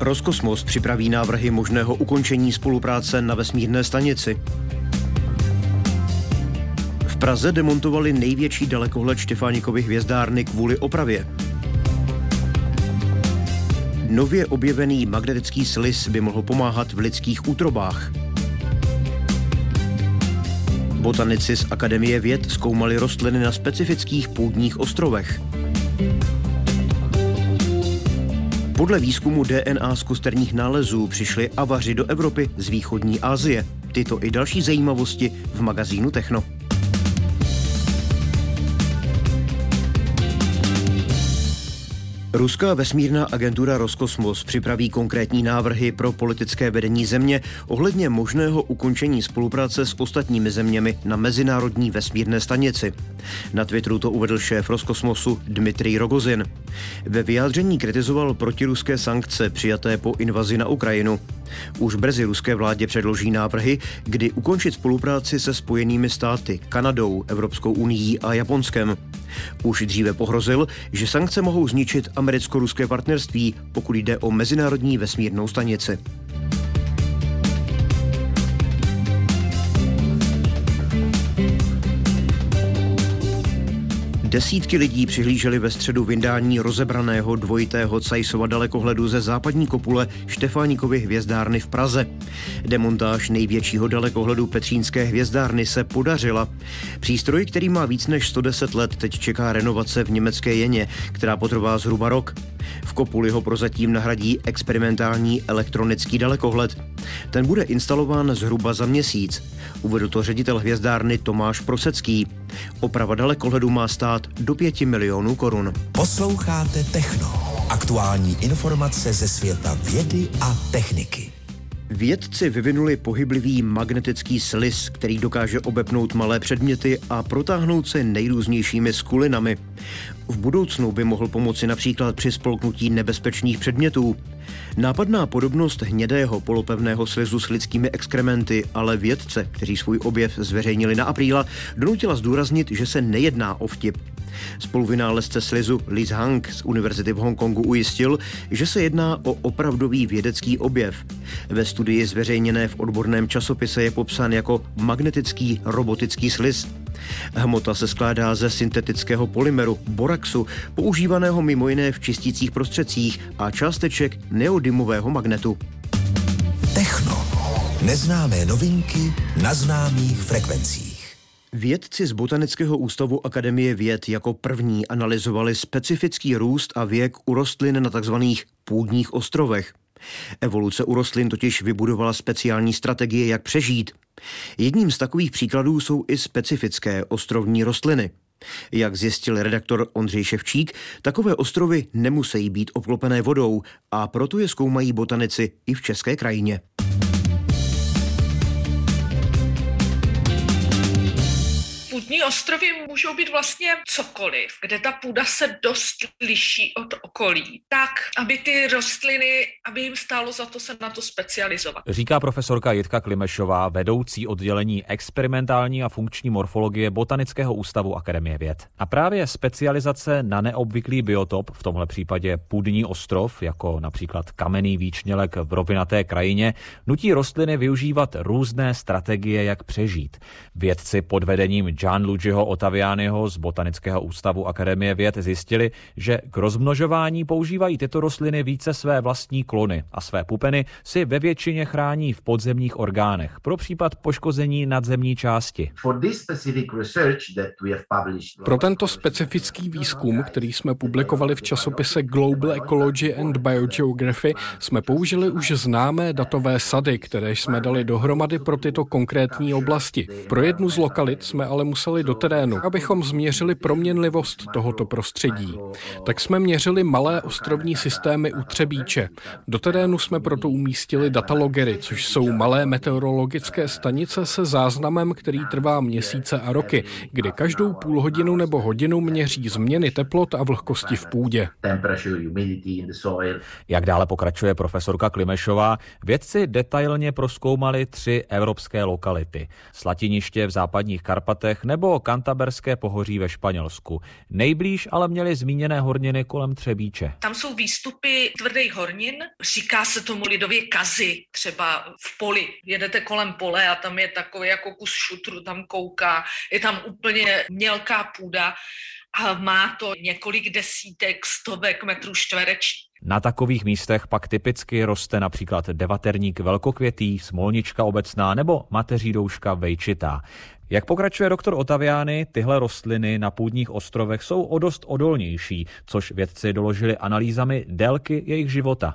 Roskosmos připraví návrhy možného ukončení spolupráce na vesmírné stanici. V Praze demontovali největší dalekohled Štefánikovy hvězdárny kvůli opravě. Nově objevený magnetický slis by mohl pomáhat v lidských útrobách. Botanici z Akademie věd zkoumali rostliny na specifických půdních ostrovech. Podle výzkumu DNA z kosterních nálezů přišli avaři do Evropy z východní Asie. Tyto i další zajímavosti v magazínu Techno. Ruská vesmírná agentura Roskosmos připraví konkrétní návrhy pro politické vedení země ohledně možného ukončení spolupráce s ostatními zeměmi na Mezinárodní vesmírné stanici. Na Twitteru to uvedl šéf Roskosmosu Dmitrij Rogozin. Ve vyjádření kritizoval protiruské sankce přijaté po invazi na Ukrajinu. Už brzy ruské vládě předloží návrhy, kdy ukončit spolupráci se spojenými státy, Kanadou, Evropskou unii a Japonskem. Už dříve pohrozil, že sankce mohou zničit americko-ruské partnerství, pokud jde o mezinárodní vesmírnou stanici. Desítky lidí přihlíželi ve středu vyndání rozebraného dvojitého Cajsova dalekohledu ze západní kopule Štefánikovy hvězdárny v Praze. Demontáž největšího dalekohledu Petřínské hvězdárny se podařila. Přístroj, který má víc než 110 let, teď čeká renovace v německé Jeně, která potrvá zhruba rok. V kopuli ho prozatím nahradí experimentální elektronický dalekohled. Ten bude instalován zhruba za měsíc. Uvedl to ředitel hvězdárny Tomáš Prosecký. Oprava dalekohledu má stát do 5 milionů korun. Posloucháte Techno. Aktuální informace ze světa vědy a techniky. Vědci vyvinuli pohyblivý magnetický slis, který dokáže obepnout malé předměty a protáhnout se nejrůznějšími skulinami. V budoucnu by mohl pomoci například při spolknutí nebezpečných předmětů. Nápadná podobnost hnědého polopevného slizu s lidskými exkrementy, ale vědce, kteří svůj objev zveřejnili na apríla, donutila zdůraznit, že se nejedná o vtip. Spoluvynálezce slizu Liz Hang z Univerzity v Hongkongu ujistil, že se jedná o opravdový vědecký objev. Ve studii zveřejněné v odborném časopise je popsán jako magnetický robotický sliz. Hmota se skládá ze syntetického polymeru boraxu, používaného mimo jiné v čistících prostředcích a částeček neodymového magnetu. Techno. Neznámé novinky na známých frekvencích. Vědci z Botanického ústavu Akademie věd jako první analyzovali specifický růst a věk u rostlin na tzv. půdních ostrovech. Evoluce u rostlin totiž vybudovala speciální strategie, jak přežít. Jedním z takových příkladů jsou i specifické ostrovní rostliny. Jak zjistil redaktor Ondřej Ševčík, takové ostrovy nemusí být obklopené vodou a proto je zkoumají botanici i v české krajině. Půdní ostrovy můžou být vlastně cokoliv, kde ta půda se dost liší od okolí, tak, aby ty rostliny, aby jim stálo za to se na to specializovat. Říká profesorka Jitka Klimešová, vedoucí oddělení experimentální a funkční morfologie Botanického ústavu Akademie věd. A právě specializace na neobvyklý biotop, v tomhle případě půdní ostrov, jako například kamenný výčnělek v rovinaté krajině, nutí rostliny využívat různé strategie, jak přežít. Vědci pod vedením Gianluigiho Ottavianiho z Botanického ústavu Akademie věd zjistili, že k rozmnožování používají tyto rostliny více své vlastní klony a své pupeny si ve většině chrání v podzemních orgánech pro případ poškození nadzemní části. Pro tento specifický výzkum, který jsme publikovali v časopise Global Ecology and Biogeography, jsme použili už známé datové sady, které jsme dali dohromady pro tyto konkrétní oblasti. Pro jednu z lokalit jsme ale museli museli do terénu, abychom změřili proměnlivost tohoto prostředí. Tak jsme měřili malé ostrovní systémy u Třebíče. Do terénu jsme proto umístili datalogery, což jsou malé meteorologické stanice se záznamem, který trvá měsíce a roky, kdy každou půl hodinu nebo hodinu měří změny teplot a vlhkosti v půdě. Jak dále pokračuje profesorka Klimešová, vědci detailně proskoumali tři evropské lokality. Slatiniště v západních Karpatech nebo nebo Kantaberské pohoří ve Španělsku. Nejblíž ale měli zmíněné horniny kolem Třebíče. Tam jsou výstupy tvrdých hornin, říká se tomu lidově kazy, třeba v poli. Jedete kolem pole a tam je takový jako kus šutru, tam kouká, je tam úplně mělká půda a má to několik desítek, stovek metrů čtverečních. Na takových místech pak typicky roste například devaterník velkokvětý, smolnička obecná nebo mateří douška vejčitá. Jak pokračuje doktor Otaviány, tyhle rostliny na půdních ostrovech jsou o dost odolnější, což vědci doložili analýzami délky jejich života.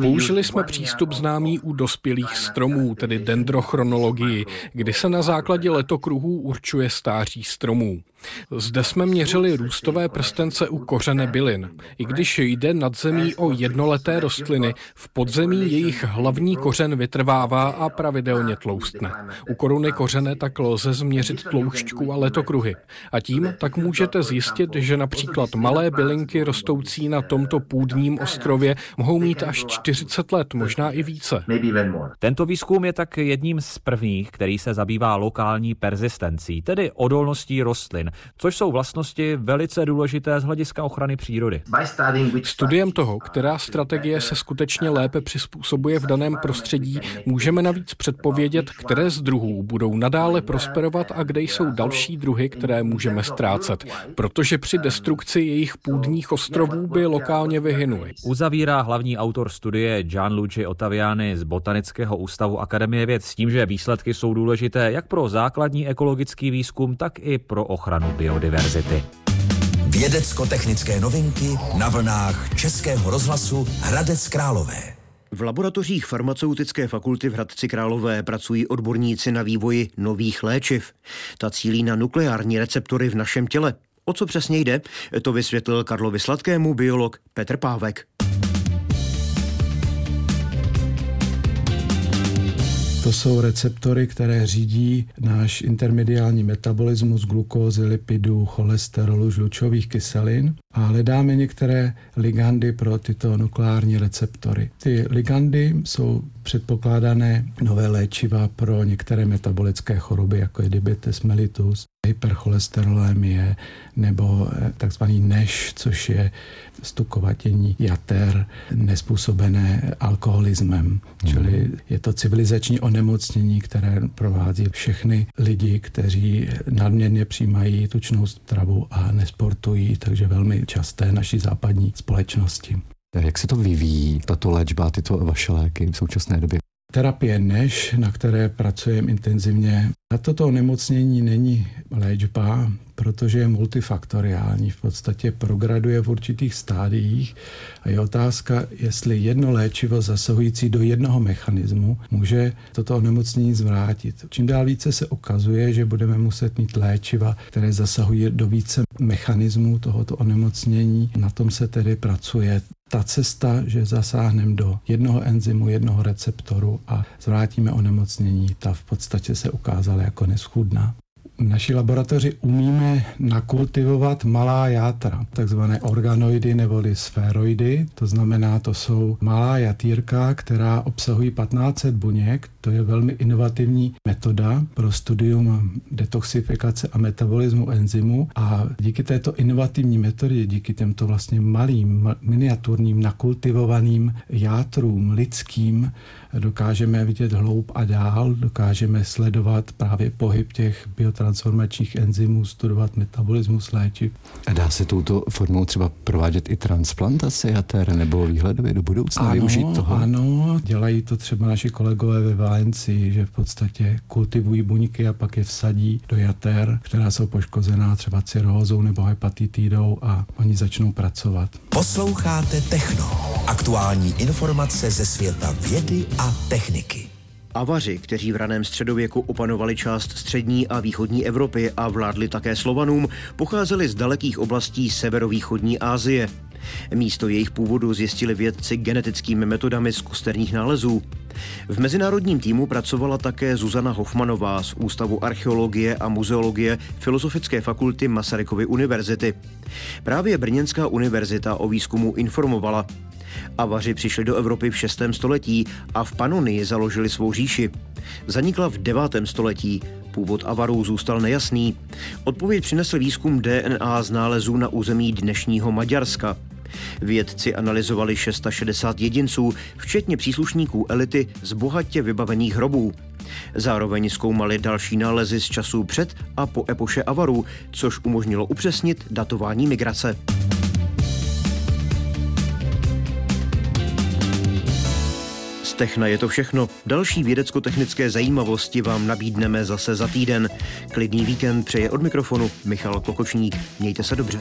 Použili jsme přístup známý u dospělých stromů, tedy dendrochronologii, kdy se na základě letokruhů určuje stáří stromů. Zde jsme měřili růstové prstence u kořene bylin. I když jde nad zemí o jednoleté rostliny, v podzemí jejich hlavní kořen vytrvává a pravidelně tloustne. U koruny kořene tak lze změřit tloušťku a letokruhy. A tím tak můžete zjistit, že například malé bylinky rostoucí na tomto půdním ostrově mohou mít až 40 let, možná i více. Tento výzkum je tak jedním z prvních, který se zabývá lokální persistencí, tedy odolností rostlin, což jsou vlastnosti velice důležité z hlediska ochrany přírody. Studiem toho, která strategie se skutečně lépe přizpůsobuje v daném prostředí, můžeme navíc předpovědět, které z druhů budou nadále prosperovat a kde jsou další druhy, které můžeme ztrácet, protože při destrukci jejich půdních ostrovů by lokálně vyhynuly. Uzavírá hlavní autor studie Gianluigi Ottaviani z Botanického ústavu Akademie věd s tím, že výsledky jsou důležité jak pro základní ekologický výzkum, tak i pro ochranu biodiverzity. Vědecko-technické novinky na vlnách Českého rozhlasu Hradec Králové. V laboratořích farmaceutické fakulty v Hradci Králové pracují odborníci na vývoji nových léčiv. Ta cílí na nukleární receptory v našem těle. O co přesně jde, to vysvětlil Karlovi Sladkému biolog Petr Pávek. To jsou receptory, které řídí náš intermediální metabolismus glukózy, lipidů, cholesterolu, žlučových kyselin a hledáme některé ligandy pro tyto nukleární receptory. Ty ligandy jsou předpokládané nové léčiva pro některé metabolické choroby, jako je diabetes mellitus, hypercholesterolémie nebo eh, takzvaný NASH, což je stukovatění jater nespůsobené alkoholismem. Hmm. Čili je to civilizační onemocnění, které provází všechny lidi, kteří nadměrně přijímají tučnou stravu a nesportují, takže velmi časté naší západní společnosti. Jak se to vyvíjí, tato léčba, tyto vaše léky v současné době? Terapie NEŠ, na které pracujeme intenzivně, na toto onemocnění není léčba, protože je multifaktoriální. V podstatě prograduje v určitých stádiích a je otázka, jestli jedno léčivo zasahující do jednoho mechanismu může toto onemocnění zvrátit. Čím dál více se ukazuje, že budeme muset mít léčiva, které zasahují do více mechanismů tohoto onemocnění. Na tom se tedy pracuje ta cesta, že zasáhneme do jednoho enzymu, jednoho receptoru a zvrátíme onemocnění, ta v podstatě se ukázala jako neschudná. V naší laboratoři umíme nakultivovat malá játra, takzvané organoidy neboli sféroidy. To znamená, to jsou malá jatýrka, která obsahují 1500 buněk. To je velmi inovativní metoda pro studium detoxifikace a metabolismu enzymu. A díky této inovativní metodě, díky těmto vlastně malým, miniaturním, nakultivovaným játrům lidským, dokážeme vidět hloub a dál, dokážeme sledovat právě pohyb těch biotransformačních enzymů, studovat metabolismus léčiv. A dá se touto formou třeba provádět i transplantace jater nebo výhledově do budoucna ano, využít toho? Ano, dělají to třeba naši kolegové ve Valencii, že v podstatě kultivují buňky a pak je vsadí do jater, která jsou poškozená třeba cirhózou nebo hepatitidou a oni začnou pracovat. Posloucháte Techno. Aktuální informace ze světa vědy a techniky. Avaři, kteří v raném středověku opanovali část střední a východní Evropy a vládli také Slovanům, pocházeli z dalekých oblastí severovýchodní Asie. Místo jejich původu zjistili vědci genetickými metodami z kosterních nálezů. V mezinárodním týmu pracovala také Zuzana Hofmanová z Ústavu archeologie a muzeologie Filozofické fakulty Masarykovy univerzity. Právě Brněnská univerzita o výzkumu informovala. Avaři přišli do Evropy v 6. století a v Panonii založili svou říši. Zanikla v 9. století Původ avarů zůstal nejasný. Odpověď přinesl výzkum DNA z nálezů na území dnešního Maďarska. Vědci analyzovali 660 jedinců, včetně příslušníků elity z bohatě vybavených hrobů. Zároveň zkoumali další nálezy z časů před a po epoše avarů, což umožnilo upřesnit datování migrace. Techna je to všechno. Další vědecko-technické zajímavosti vám nabídneme zase za týden. Klidný víkend přeje od mikrofonu Michal Kokočník. Mějte se dobře.